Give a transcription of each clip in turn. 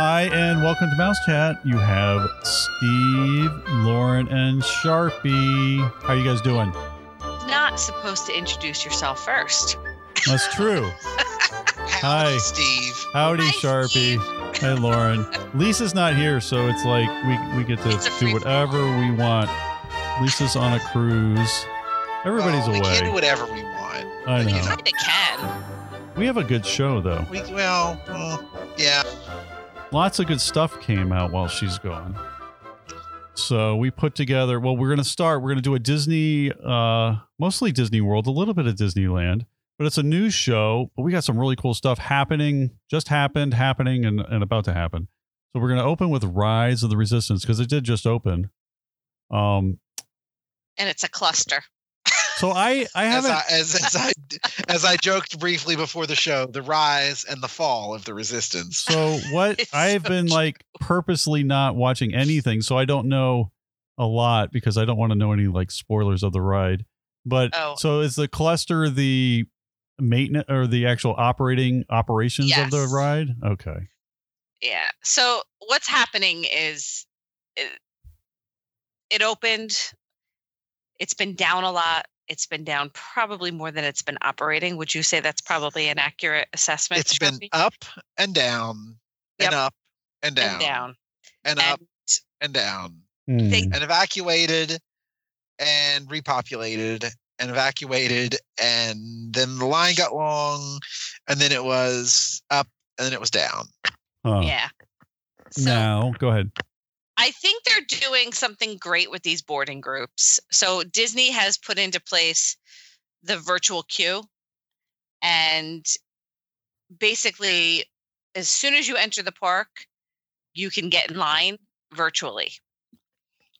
Hi, and welcome to Mouse Chat. You have Steve, Lauren, and Sharpie. How are you guys doing? Not supposed to introduce yourself first. That's true. Howdy, Hi. Steve. Howdy, Hi, Sharpie. Steve. Hey, Lauren. Lisa's not here, so it's like we, we get to do free whatever we want. Lisa's on a cruise. Everybody's Well, We can do whatever we want. I but, you know. know, It can. We have a good show, though. We well, well, yeah. Lots of good stuff came out while she's gone. So we put together. Well, we're going to start. We're going to do a Disney, uh, mostly Disney World, a little bit of Disneyland, but it's a news show. But we got some really cool stuff happening, just happened, happening, and, and about to happen. So we're going to open with Rise of the Resistance because it did just open. Um, And it's a cluster. So I I haven't. I, as, as I as I joked briefly before the show, the rise and the fall of the resistance. So what It's I've so been like purposely not watching anything, so I don't know a lot because I don't want to know any like spoilers of the ride. But Oh. so is the cluster the maintenance or the actual operating operations of the ride? Okay. Yeah. So what's happening is it, it opened. It's been down a lot. It's been down probably more than it's been operating. Would you say that's probably an accurate assessment? It's been up and down Yep. and up and down and down. and up and down They- Hmm. and evacuated and repopulated and evacuated and then the line got long and then it was up and then it was down. Huh. Yeah. So now go ahead. I think they're doing something great with these boarding groups. So Disney has put into place the virtual queue and basically as soon as you enter the park, you can get in line virtually.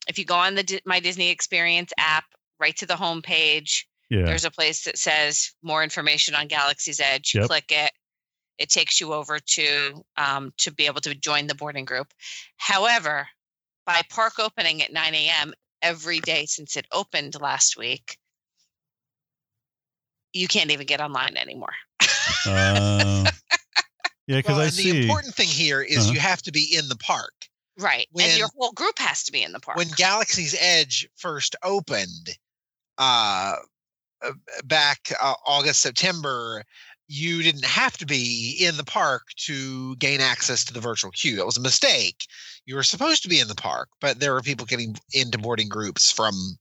If you go on the My Disney Experience app, right to the home page, Yeah. there's a place that says more information on Galaxy's Edge. You Yep. click it. It takes you over to um, to be able to join the boarding group. However, by park opening at 9 a.m. every day since it opened last week, you can't even get online anymore. Uh, yeah, because Well, I and see. the important thing here is Uh-huh. you have to be in the park. Right. When- and your whole group has to be in the park. when Galaxy's Edge first opened, uh, uh, back uh, August September, you didn't have to be in the park to gain access to the virtual queue. That was a mistake. You were supposed to be in the park, but there were people getting into boarding groups from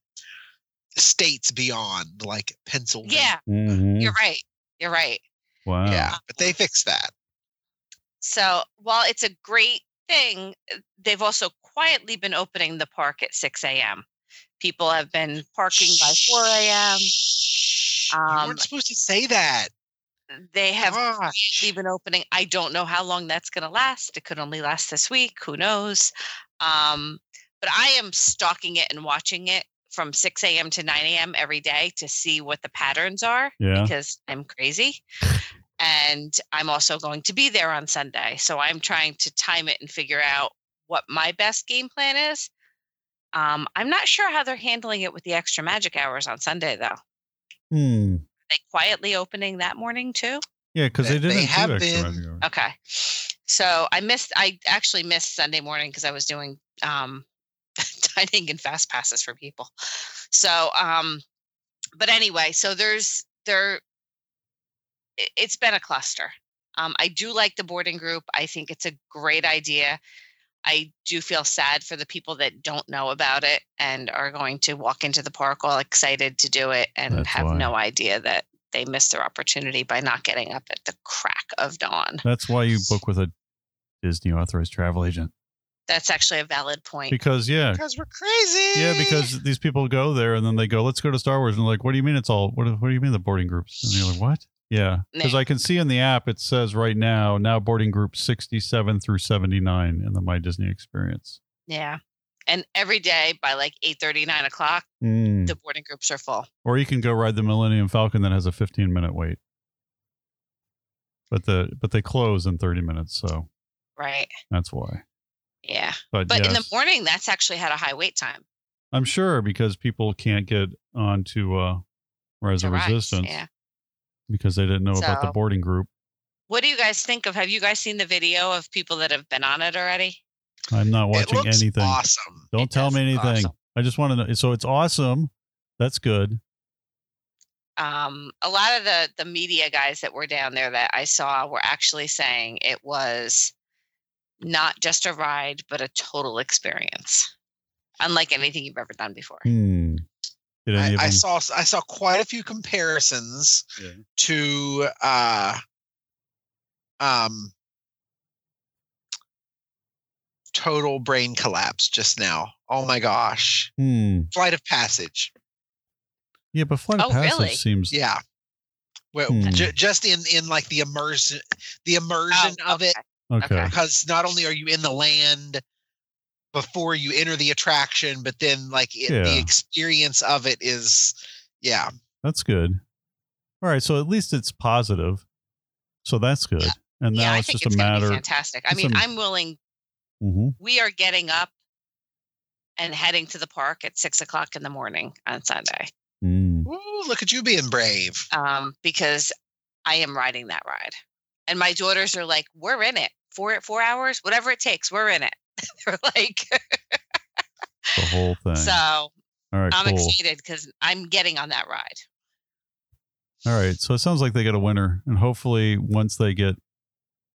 states beyond, like Pennsylvania. yeah, Mhm. you're right. You're right. Wow. yeah, but they fixed that. So while it's a great thing, they've also quietly been opening the park at 6 a.m. People have been parking by 4 a.m. Shh, you Um, weren't supposed to say that. They have Gosh. been opening. I don't know how long that's going to last. It could only last this week. Who knows? Um, but I am stalking it and watching it from 6 a.m. to 9 a.m. every day to see what the patterns are Yeah. because I'm crazy. And I'm also going to be there on Sunday. So I'm trying to time it and figure out what my best game plan is. Um, I'm not sure how they're handling it with the extra magic hours on Sunday, though. Hmm. They quietly opening that morning too. Yeah, because they They- didn't they do have extra been- magic. Okay. So I missed I actually missed Sunday morning because I was doing um dining and fast passes for people. So um but anyway, so there's there it's been a cluster. Um I do like the boarding group. I think it's a great idea. I do feel sad for the people that don't know about it and are going to walk into the park all excited to do it and That's have why. no idea that they missed their opportunity by not getting up at the crack of dawn. That's why you book with a Disney authorized travel agent. That's actually a valid point. Because yeah, Because we're crazy. yeah, because these people go there and then they go, "Let's go to Star Wars," and they're like, "What do you mean it's all? What, what do you mean the boarding groups?" And you're like, "What?" Yeah, because I can see in the app it says right now now boarding group sixty seven through seventy nine in the My Disney Experience. Yeah. And every day by like 8 9 o'clock, Mm. the boarding groups are full. Or you can go ride the Millennium Falcon that has a fifteen minute wait. But the but they close in thirty minutes, so Right. that's why. Yeah. But, But in the morning, that's actually had a high wait time. I'm sure because people can't get onto uh Rise of. Resistance Yeah. Because they didn't know about the boarding group. What do you guys think of? Have you guys seen the video of people that have been on it already? I'm not watching anything. awesome. Don't It tell me anything. awesome. I just want to know. So it's awesome. That's good. um, a lot of the the media guys that were down there that I saw were actually saying it was not just a ride, but a total experience, unlike anything you've ever done before. Hmm. Did any I, of I saw I saw quite a few comparisons Yeah. to uh um total brain collapse just now. Oh my gosh. Hmm. Flight of Passage. Yeah, but Flight of Oh, Passage really? seems. Yeah. Well, Hmm. ju- just in in like the immersion the immersion Oh, of it okay. Okay. Okay. because not only are you in the land before you enter the attraction but then like it, the experience of it is yeah That's good. All right. So at least it's positive. So that's good. And now Yeah, it's just it's a going to matter. fantastic. I it's mean, a- I'm willing. Mhm. We are getting up and heading to the park at six o'clock in the morning on Sunday Mm. Ooh, look at you being brave um, because I am riding that ride, and my daughters are like, "We're in it four four hours, whatever it takes. We're in it." They're like, The whole thing. so All right. I'm cool. excited because I'm getting on that ride. All right. So it sounds like they got a winner. And hopefully, once they get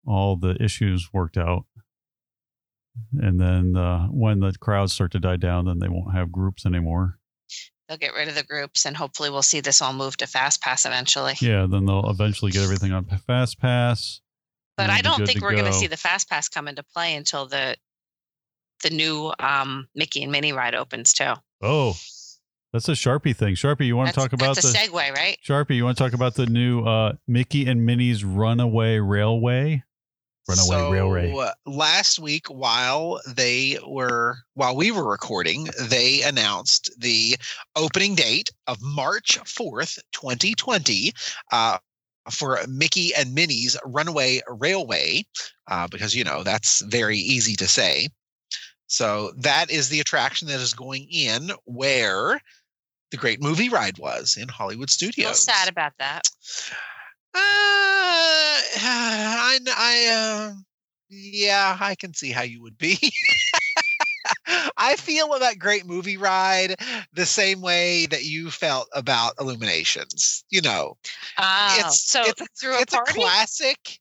all the issues worked out, and then uh, when the crowds start to die down, then they won't have groups anymore. They'll get rid of the groups, and hopefully, we'll see this all move to Fast Pass eventually. Yeah. Then they'll eventually get everything on Fast Pass. But I don't think we're going to see the Fast Pass come into play until the the new um, Mickey and Minnie ride opens too. Oh, that's a Sharpie thing. Sharpie, you want to talk about that's the a segue, right? Sharpie? You want to talk about the new uh, Mickey and Minnie's Runaway Railway? Runaway so, Railway. uh, last week while they were while we were recording they announced the opening date of march 4th 2020 uh, for mickey and minnie's runaway railway uh, because you know that's very easy to say so that is the attraction that is going in where the great movie ride was in hollywood studios sad about that. uh, I, I, uh, yeah, I can see how you would be. I feel about Great Movie Ride the same way that you felt about Illuminations. You know, Oh, It's- so it's a- through a it's a classic,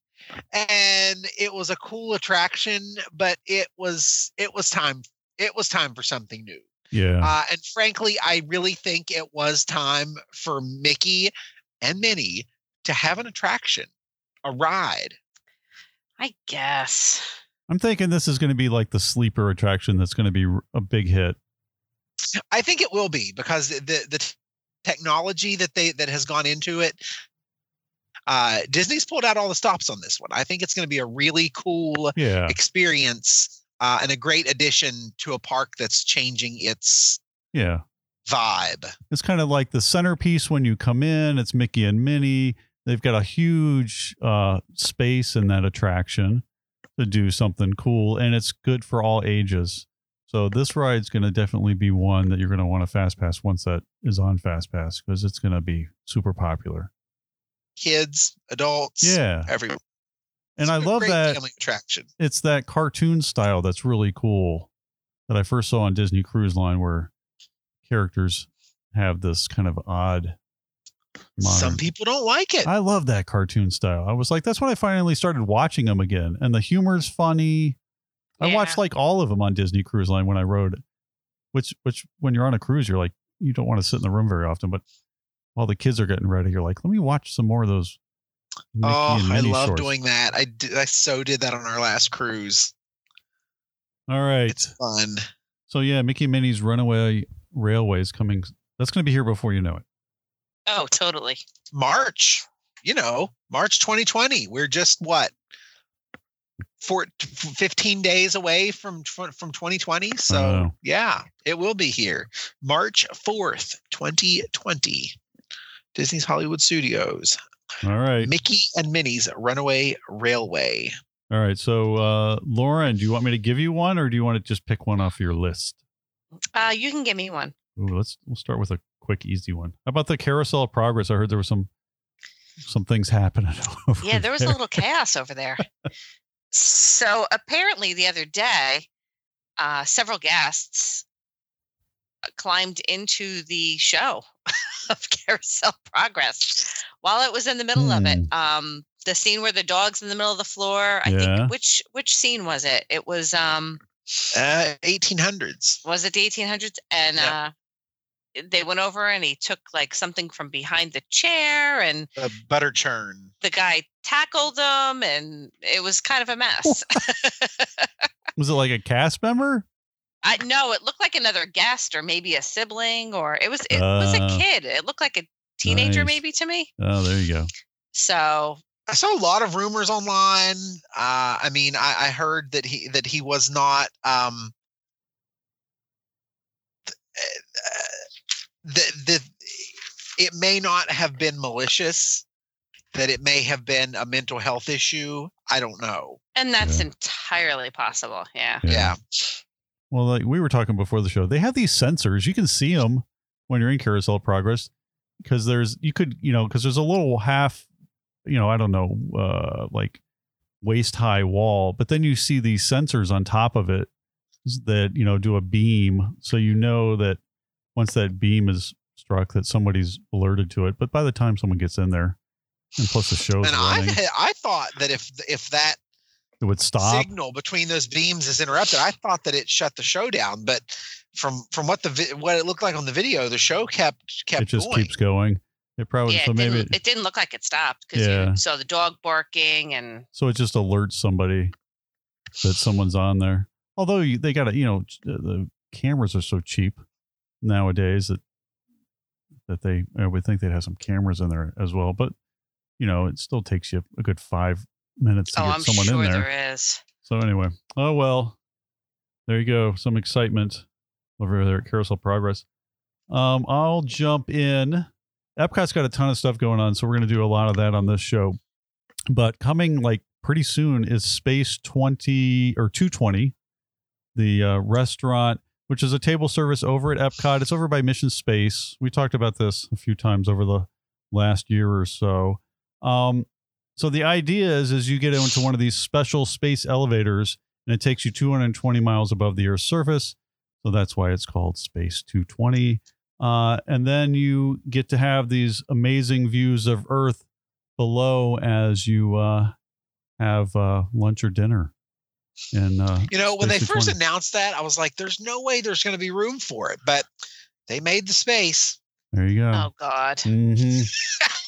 and it was a cool attraction, but it was it was time it was time for something new. yeah. Uh, and frankly, I really think it was time for Mickey and Minnie to have an attraction, a ride. I guess. I'm thinking this is going to be like the sleeper attraction that's going to be a big hit. I think it will be because the the, the technology that they that has gone into it. Uh, Disney's pulled out all the stops on this one. I think it's going to be a really cool Yeah. experience uh, and a great addition to a park that's changing its Yeah. vibe. It's kind of like the centerpiece when you come in. It's Mickey and Minnie. They've got a huge uh, space in that attraction to do something cool, and it's good for all ages. So this ride's going to definitely be one that you're going to want to fast pass once that is on fast pass because it's going to be super popular. Kids, adults, Yeah, everyone. and It's I a love that family attraction. it's that cartoon style that's really cool that I first saw on Disney Cruise Line where characters have this kind of odd Some people don't like it. I love that cartoon style. I was like, that's when I finally started watching them again. And the humor's funny. I watched like all of them on Disney Cruise Line when I rode it. Which which when you're on a cruise, you're like, you don't want to sit in the room very often. But while the kids are getting ready, you're like, let me watch some more of those. Mickey oh, and I Minnie love shorts. doing that. I did, I so did that on our last cruise. All right. It's fun. So yeah, Mickey and Minnie's Runaway Railway is coming. That's going to be here before you know it. Oh, totally. March, you know, March 2020. We're just what? Four, 15 days away from from 2020 so yeah it will be here march 4th 2020 disney's hollywood studios All right. mickey and minnie's runaway railway All right. So uh Lauren, do you want me to give you one or do you want to just pick one off your list? Uh, you can give me one. Ooh, let's we'll start with a quick, easy one. How about the Carousel of Progress? I heard there was some some things happening. over Yeah, there was a little chaos over there. So apparently, the other day, uh, several guests uh, climbed into the show of Carousel Progress while it was in the middle of it. Um, the scene where the dog's in the middle of the floor. I Yeah. think which which scene was it? It was um Uh, 1800s. was it the 1800s? And Yeah. uh, they went over and he took like something from behind the chair and The butter churn. the guy tackled him and it was kind of a mess. Was it like a cast member? I no, it looked like another guest or maybe a sibling or it was it was a Uh, kid. It looked like a teenager nice. maybe to me. Oh, there you go. So I saw a lot of rumors online. Uh, I mean, I, I heard that he that he was not. Um, that that it may not have been malicious. That it may have been a mental health issue. I don't know. and that's Yeah. entirely possible. Yeah. Yeah. Well, like we were talking before the show, they have these sensors. You can see them when you're in carousel progress because there's you could you know because there's a little half, you know, I don't know, uh, like waist high wall, but then you see these sensors on top of it that you know do a beam, so you know that once that beam is struck, that somebody's alerted to it. But by the time someone gets in there, and plus the show's And I running, had- I thought that if if that it would stop. signal between those beams is interrupted, I thought that it shut the show down. But from from what the vi- what it looked like on the video, the show kept kept It just going. keeps going. It probably Yeah, so it maybe didn't, it didn't look like it stopped because Yeah. you saw the dog barking and So it just alerts somebody that someone's on there. Although you, they got to, you know, the the cameras are so cheap nowadays that that they I would think they'd have some cameras in there as well. But you know, it still takes you a good five minutes to oh, get I'm someone sure in there. there is. So anyway, oh well, there you go. Some excitement over there at Carousel Progress. Um, I'll jump in. Epcot's got a ton of stuff going on, so we're going to do a lot of that on this show. But coming like pretty soon is Space Twenty or Two Twenty, the uh, restaurant, which is a table service over at Epcot. It's over by Mission Space. We talked about this a few times over the last year or so. Um, so the idea is, is you get into one of these special space elevators, and it takes you 220 miles above the Earth's surface. So that's why it's called Space 220. Uh, and then you get to have these amazing views of Earth below as you uh, have uh, lunch or dinner. And uh, You know, when they first 220. announced that, I was like, "There's no way there's going to be room for it," but they made the space. there you go. Oh God, hmm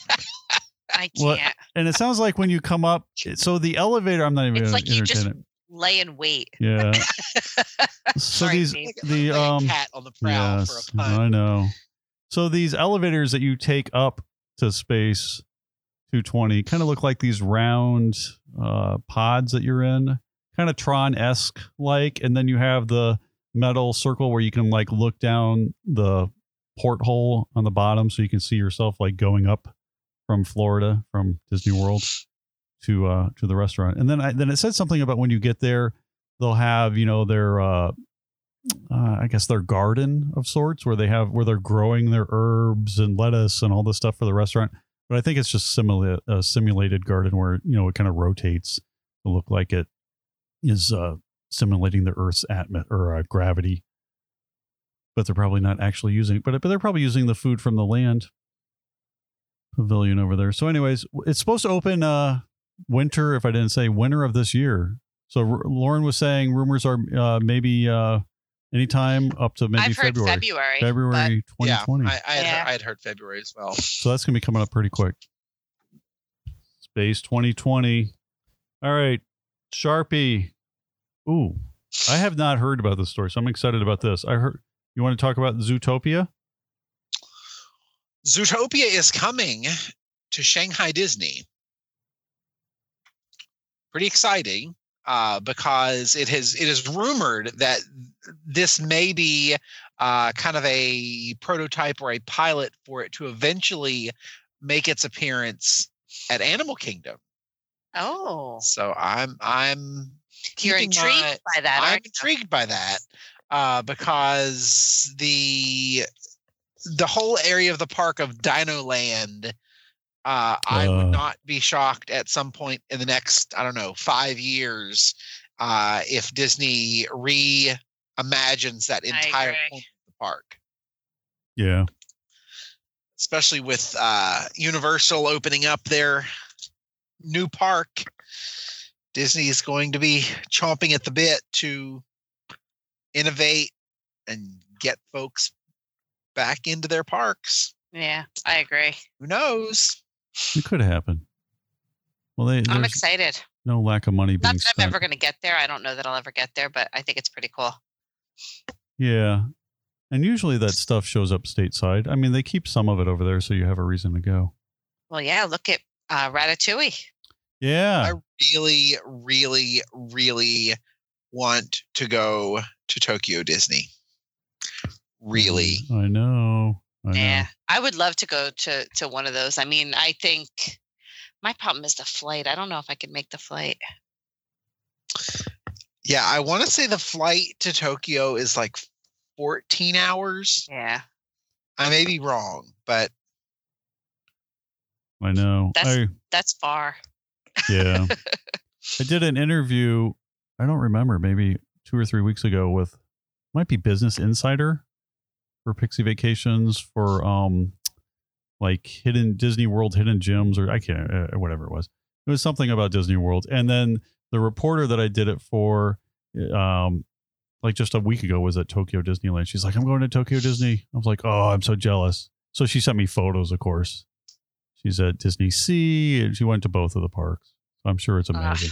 I can't And it sounds like when you come up, so the elevator. I'm not even. It's like you just entertain lay in wait. Yeah. so Sorry, these the um cat on the prowl yes, for a pun. I know. So these elevators that you take up to space 220 kind of look like these round uh, pods that you're in, kind of Tron esque like, and then you have the metal circle where you can like look down the porthole on the bottom so you can see yourself like going up from Florida from Disney World to uh to the restaurant. And then I then it said something about when you get there they'll have, you know, their uh uh, I guess their garden of sorts where they have where they're growing their herbs and lettuce and all this stuff for the restaurant. But I think it's just simula- a simulated garden where you know it kind of rotates to look like it is uh, simulating the Earth's atmos or uh, gravity. But they're probably not actually using. But but they're probably using the food from the land pavilion over there. So, anyways, it's supposed to open uh winter. If I didn't say winter of this year. So R- Lauren was saying rumors are uh, maybe uh, anytime up to maybe I've heard February. February. but February Yeah, 2020. I, I, had Yeah. heard, I had heard February as well. so that's going to be coming up pretty quick. Space 2020. All right. Sharpie. Ooh, I have not heard about this story, so I'm excited about this. I heard you want to talk about Zootopia? Zootopia is coming to Shanghai Disney. Pretty exciting uh, because it has it is rumored that this may be uh, kind of a prototype or a pilot for it to eventually make its appearance at Animal Kingdom. oh, So I'm I'm you're intrigued my- by that. I'm aren't you? intrigued by that uh, because the the whole area of the park of Dino Land Uh, I would Uh. not be shocked at some point in the next, I don't know, five years uh, if Disney reimagines that entire agree. of the park, Yeah. especially with uh, Universal opening up their new park. Disney is going to be chomping at the bit to innovate and get folks back into their parks. Yeah, I agree. Who knows? It could happen. Well, they, I'm excited. no lack of money Not being that I'm ever going to get there. I don't know that I'll ever get there, but I think it's pretty cool. Yeah. And usually that stuff shows up stateside. I mean, they keep some of it over there so you have a reason to go. Well, yeah, look at uh, Ratatouille. Yeah. I really, really, really want to go to Tokyo Disney. Really. Mm, I know. I Yeah, know. I would love to go to to one of those. I mean, I think my problem is the flight. I don't know if I could make the flight. Yeah, I want to say the flight to Tokyo is like 14 hours. Yeah, I may be wrong, but I know. That's- I, that's far. yeah. I did an interview, I don't remember, maybe two or three weeks ago with might be Business Insider for Pixie Vacations for um like hidden Disney World hidden gems or I can't uh, whatever it was. It was something about Disney World. And then the reporter that I did it for um like just a week ago was at Tokyo Disneyland. She's like, I'm going to Tokyo Disney. I was like, Oh, I'm so jealous. So she sent me photos, of course. She's at Disney Sea and she went to both of the parks. So I'm sure it's amazing.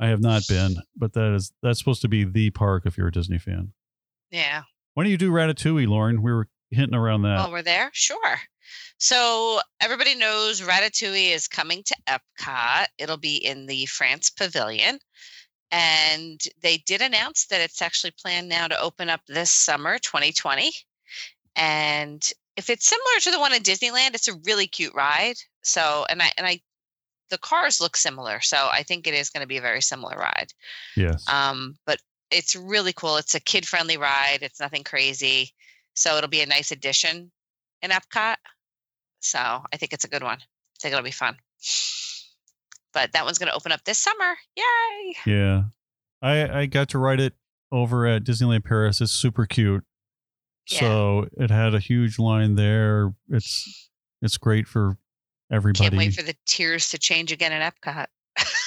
I have not been, but that is that's supposed to be the park if you're a Disney fan. Yeah. When don't you do Ratatouille, Lauren? We were hinting around that. Well, we're there. Sure. So everybody knows Ratatouille is coming to Epcot. It'll be in the France Pavilion. And they did announce that it's actually planned now to open up this summer, 2020. And if it's similar to the one in Disneyland, it's a really cute ride. So, and I, and I, the cars look similar. So I think it is going to be a very similar ride. yes. Um, but it's really cool. It's a kid friendly ride. It's nothing crazy. So it'll be a nice addition in Epcot. So I think it's a good one. I think it'll be fun. But that one's going to open up this summer. Yay! yeah. I I got to ride it over at Disneyland Paris. It's super cute. Yeah. So it had a huge line there. It's it's great for everybody. Can't wait for the tiers to change again in Epcot.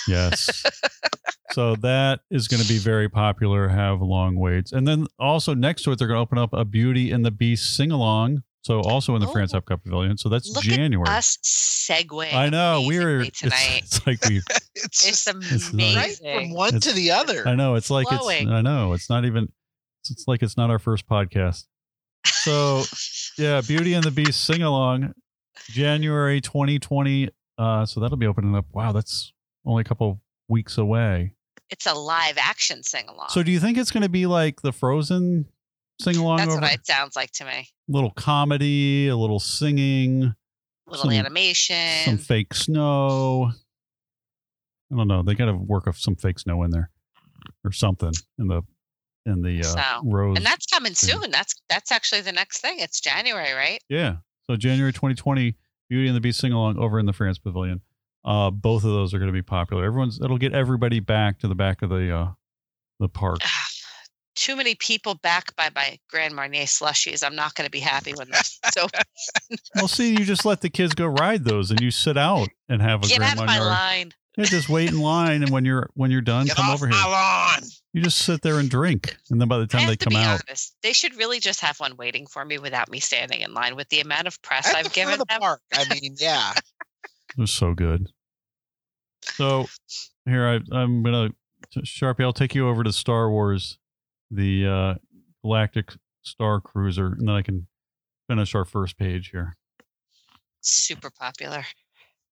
Yes. so that is going to be very popular, have long waits. And then also next to it, they're going to open up a Beauty and the Beast sing along. So also in the France Oh. Epcot Pavilion. So that's Look January. at us segueing. I know. We're amazingly it's, tonight. it's like we it's, It's, just It's amazing. not- right from one to the other. I know. It's like Flowing. it's I know. It's not even it's, it's like it's not our first podcast. So yeah, Beauty and the Beast sing along January 2020. Uh so that'll be opening up. Wow, that's only a couple weeks away. It's a live action sing along. So do you think it's going to be like the Frozen sing along That's over what it sounds like to me. A little comedy, a little singing, a Little Some- animation. some fake snow. I don't know. They got to work of some fake snow in there or something in the in the uh, So, rose. and that's coming thing. soon. That's that's actually the next thing. It's January, right? yeah. So January 2020, Beauty and the Beast sing along over in the France Pavilion. Uh, both of those are going to be popular. Everyone's it'll get everybody back to the back of the uh, the park. Too many people back by my Grand Marnier slushies. I'm not going to be happy when that's so. well, see, you just let the kids go ride those, and you sit out and have a Get Grand out of my line. Yeah, just wait in line, and when you're when you're done, Get come off over my here. lawn. You just sit there and drink, and then by the I time have they to come be out, honest. They should really just have one waiting for me without me standing in line. With the amount of press At I've the front given of the them, park. I mean, yeah. it was so good. So here I, I'm gonna Sharpie. I'll take you over to Star Wars, the uh, Galactic Star Cruiser, and then I can finish our first page here. super popular.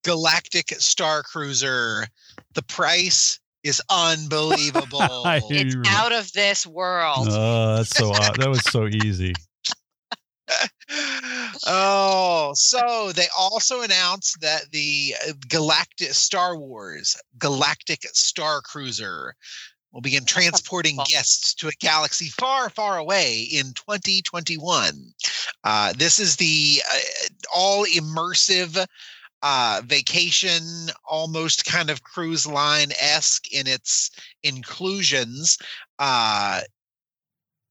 Galactic Star Cruiser. The price is unbelievable. It's out of this world. Oh, that's so odd. that was so easy. oh, so they also announced that the uh, Galactic Star Wars Galactic Star Cruiser will begin transporting guests to a galaxy far, far away in 2021. Uh, this is the uh, all immersive uh, vacation, almost kind of cruise line esque in its inclusions. Uh,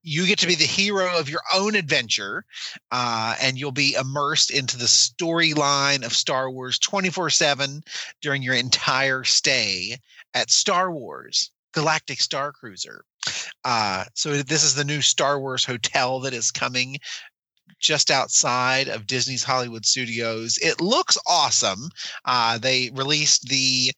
you get to be the hero of your own adventure, uh, and you'll be immersed into the storyline of Star Wars 24 7 during your entire stay at Star Wars Galactic Star Cruiser. Uh, so, this is the new Star Wars hotel that is coming just outside of Disney's Hollywood Studios. It looks awesome. Uh, they released the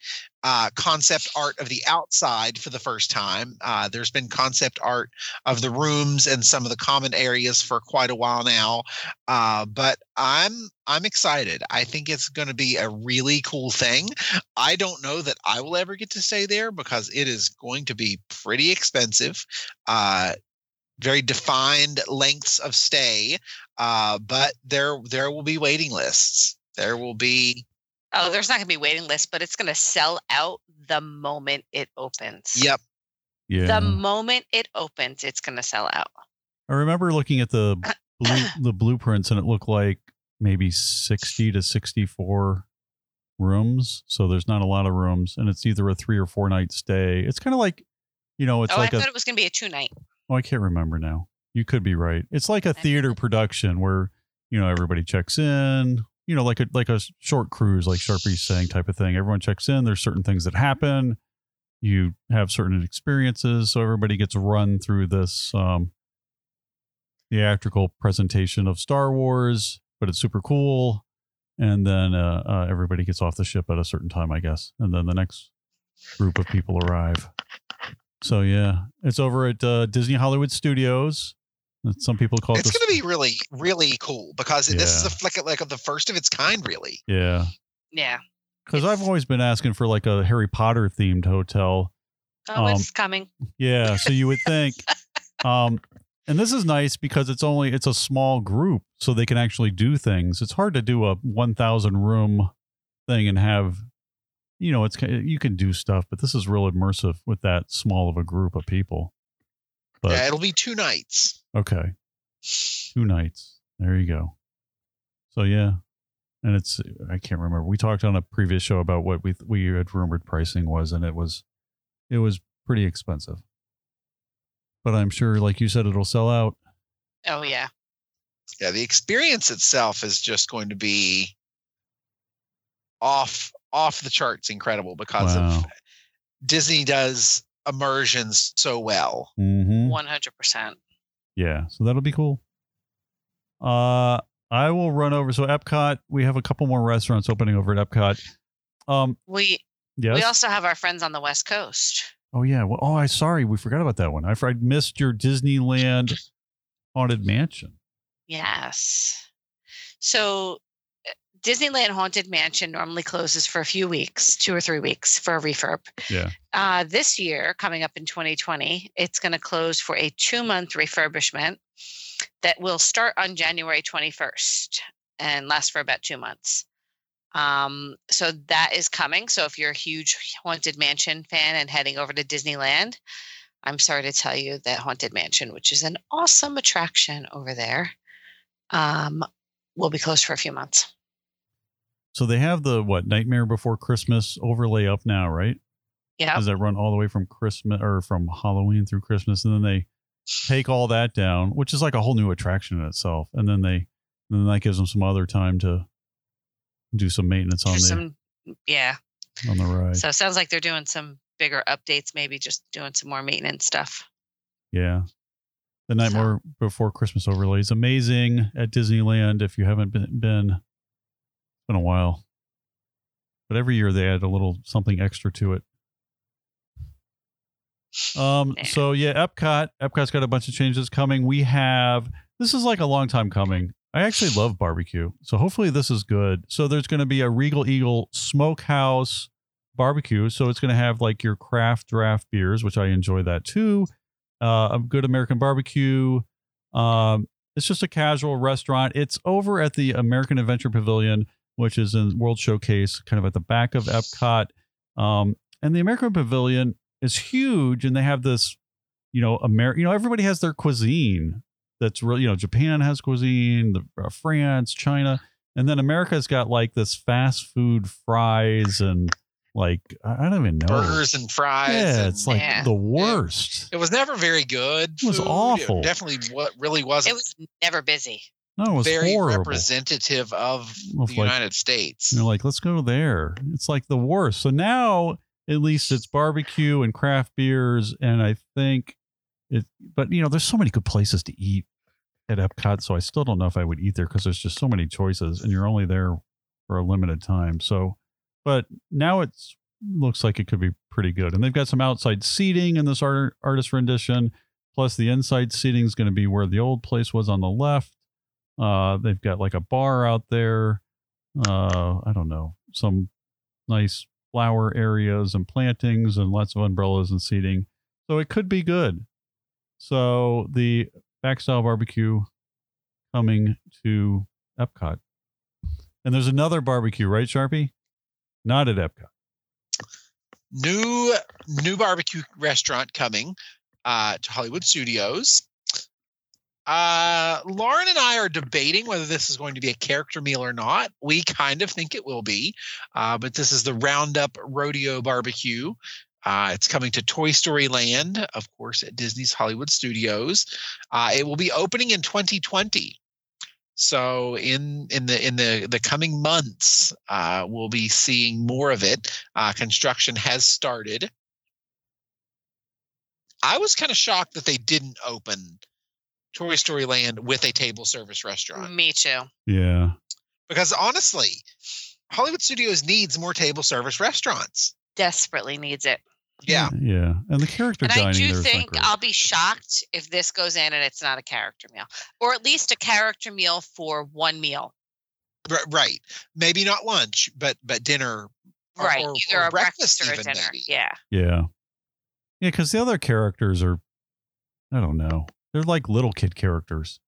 uh, concept art of the outside for the first time. Uh, there's been concept art of the rooms and some of the common areas for quite a while now, uh, but I'm I'm excited. I think it's going to be a really cool thing. I don't know that I will ever get to stay there because it is going to be pretty expensive. Uh, very defined lengths of stay, uh, but there there will be waiting lists. There will be Oh, there's not going to be waiting lists, but it's going to sell out the moment it opens. Yep. Yeah. The moment it opens, it's going to sell out. I remember looking at the blue, the blueprints and it looked like maybe 60 to 64 rooms. So there's not a lot of rooms and it's either a 3 or 4 night stay. It's kind of like you know, it's oh, like I a thought it was going to be a two night. Oh, I can't remember now. You could be right. It's like a theater production where, you know, everybody checks in, you know, like a like a short cruise, like Sharpie's saying type of thing. Everyone checks in. There's certain things that happen. You have certain experiences, so everybody gets run through this um, theatrical presentation of Star Wars, but it's super cool. And then uh, uh, everybody gets off the ship at a certain time, I guess, and then the next group of people arrive. So yeah, it's over at uh, Disney Hollywood Studios. Some people call it. It's going to be really, really cool because this is Yeah. a, like, a, like the first of its kind, really. Yeah, Yeah. because I've always been asking for like a Harry Potter themed hotel. Oh, Um, it's coming. Yeah, so you would think. um, and this is nice because it's only it's a small group, so they can actually do things. It's hard to do a one thousand room thing and have, you know, it's you can do stuff, but this is real immersive with that small of a group of people. But yeah, it'll be two nights. Okay. Two nights. There you go. So yeah. And it's I can't remember. We talked on a previous show about what we we had rumored pricing was and it was it was pretty expensive. But I'm sure like you said it'll sell out. Oh, yeah. Yeah, the experience itself is just going to be off off the charts incredible because Wow. of Disney does immersions so well. Mhm. 100%. Yeah, so that'll be cool. Uh I will run over so Epcot, we have a couple more restaurants opening over at Epcot. Um We yes. we also have our friends on the West Coast. Oh yeah. Well, oh, I sorry, we forgot about that one. I I missed your Disneyland haunted mansion. Yes. So Disneyland Haunted Mansion normally closes for a few weeks, two or three weeks for a refurb. Yeah. Uh, this year, coming up in 2020, it's going to close for a two month refurbishment that will start on January 21st and last for about two months. Um, so that is coming. So if you're a huge Haunted Mansion fan and heading over to Disneyland, I'm sorry to tell you that Haunted Mansion, which is an awesome attraction over there, um, will be closed for a few months. So they have the what Nightmare Before Christmas overlay up now, right? Yeah. Does that run all the way from Christmas or from Halloween through Christmas, and then they take all that down, which is like a whole new attraction in itself, and then they then that gives them some other time to do some maintenance on There's the some, yeah. on the ride. So it sounds like they're doing some bigger updates, maybe just doing some more maintenance stuff. Yeah. The Nightmare Before Christmas overlay is amazing at Disneyland. If you haven't been, been, been a while. But every year they add a little something extra to it. Um. So yeah, Epcot. Epcot's got a bunch of changes coming. We have. This is like a long time coming. I actually love barbecue, so hopefully this is good. So there's going to be a Regal Eagle Smokehouse barbecue. So it's going to have like your craft draft beers, which I enjoy that too. Uh, a good American barbecue. Um, it's just a casual restaurant. It's over at the American Adventure Pavilion, which is in World Showcase, kind of at the back of Epcot. Um, and the American Pavilion is huge, and they have this, you know, Amer- you know, everybody has their cuisine. That's really, you know, Japan has cuisine, the, uh, France, China. And then America's got like this fast food fries and like I I don't even know. Burgers and fries. Yeah, and it's like Yeah. the worst. it was never very good. It was food. awful. definitely what really wasn't It was never busy. No, it was very horrible. representative of the like, United States. You're like, let's go there. It's like the worst. So now at least it's barbecue and craft beers, and I think it. But you know, there's so many good places to eat at Epcot, so I still don't know if I would eat there because there's just so many choices, and you're only there for a limited time. So, but now it's looks like it could be pretty good, and they've got some outside seating in this art, artist rendition. Plus, the inside seating is going to be where the old place was on the left. Uh, they've got like a bar out there. Uh, I don't know, some nice flower areas and plantings and lots of umbrellas and seating. So it could be good. So the backstyle barbecue coming to Epcot. And there's another barbecue, right, Sharpie? Not at Epcot. new new barbecue restaurant coming uh, to Hollywood Studios. Uh, Lauren and I are debating whether this is going to be a character meal or not. We kind of think it will be, uh, but this is the Roundup Rodeo Barbecue. Uh, it's coming to Toy Story Land, of course, at Disney's Hollywood Studios. Uh, it will be opening in 2020. So in in the in the the coming months, uh, we'll be seeing more of it. Construction has started. I was kind of shocked that they didn't open Toy Story Land with a table service restaurant Me too. Yeah. because honestly, Hollywood Studios needs more table service restaurants. Desperately needs it. Yeah, Yeah. And the character And I do there is not think. I'll be shocked if this goes in and it's not a character meal, or at least a character meal for one meal. r- right. Maybe not lunch, but but dinner. or- right. or- Either or a breakfast, or a even, dinner. maybe. Yeah. Yeah. Yeah, because the other characters are, I don't know, they're like little kid characters.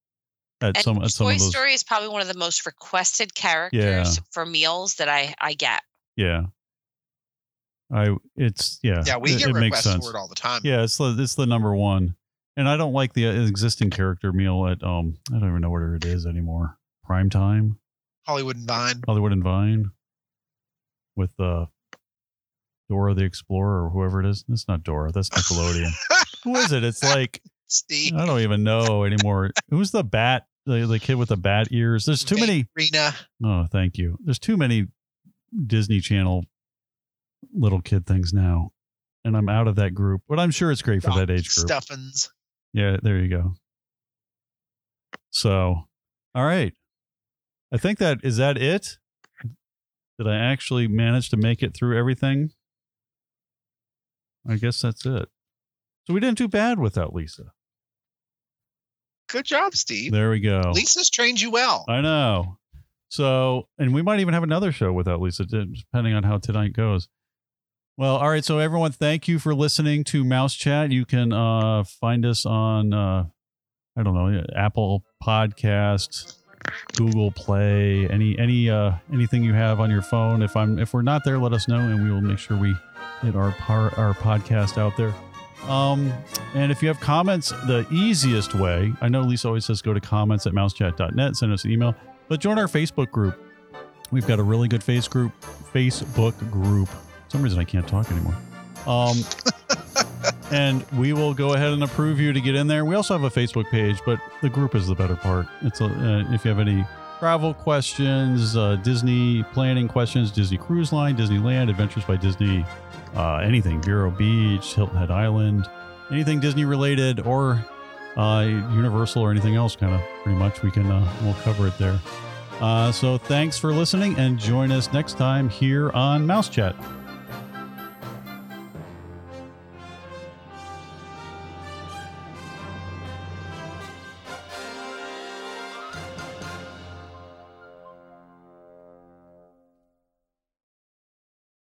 At And some, at some Toy of those, Story is probably one of the most requested characters for meals that I I get. yeah. I, it's yeah. Yeah, we it, get it makes requests sense. for it all the time. Yeah, it's the it's the number one, and I don't like the uh, existing character meal at um I don't even know where it is anymore. Prime time, Hollywood and Vine. Hollywood and Vine, with uh Dora the Explorer or whoever it is. It's not Dora. That's Nickelodeon. Who is it? It's like Steve. I don't even know anymore. Who's the bat? The, the kid with the bat ears. There's too many. Rena. Oh, thank you. There's too many Disney Channel little kid things now, and I'm out of that group. But I'm sure it's great for that age group. Stuffins. Yeah, there you go. So, all right. I think that is that it. Did I actually manage to make it through everything? I guess that's it. So we didn't do bad without Lisa. Good job, Steve. There we go. Lisa's trained you well. I know. So, and we might even have another show without Lisa, depending on how tonight goes. Well, all right. So, everyone, thank you for listening to Mouse Chat. You can uh, find us on, uh, I don't know, Apple Podcast, Google Play, any any uh, anything you have on your phone. If I'm if we're not there, let us know, and we will make sure we get our par, our podcast out there. Um, and if you have comments, the easiest way, I know Lisa always says go to comments at mousechat.net, send us an email, but join our Facebook group. We've got a really good face group, Facebook group. For some reason I can't talk anymore. Um, and we will go ahead and approve you to get in there. We also have a Facebook page, but the group is the better part. It's a, uh, if you have any travel questions, uh, Disney planning questions, Disney Cruise Line, Disneyland, Adventures by Disney, uh, anything, Vero Beach, Hilton Head Island, anything Disney related or uh, Universal or anything else, kind of pretty much, we can uh, we'll cover it there. Uh, so thanks for listening and join us next time here on Mouse Chat.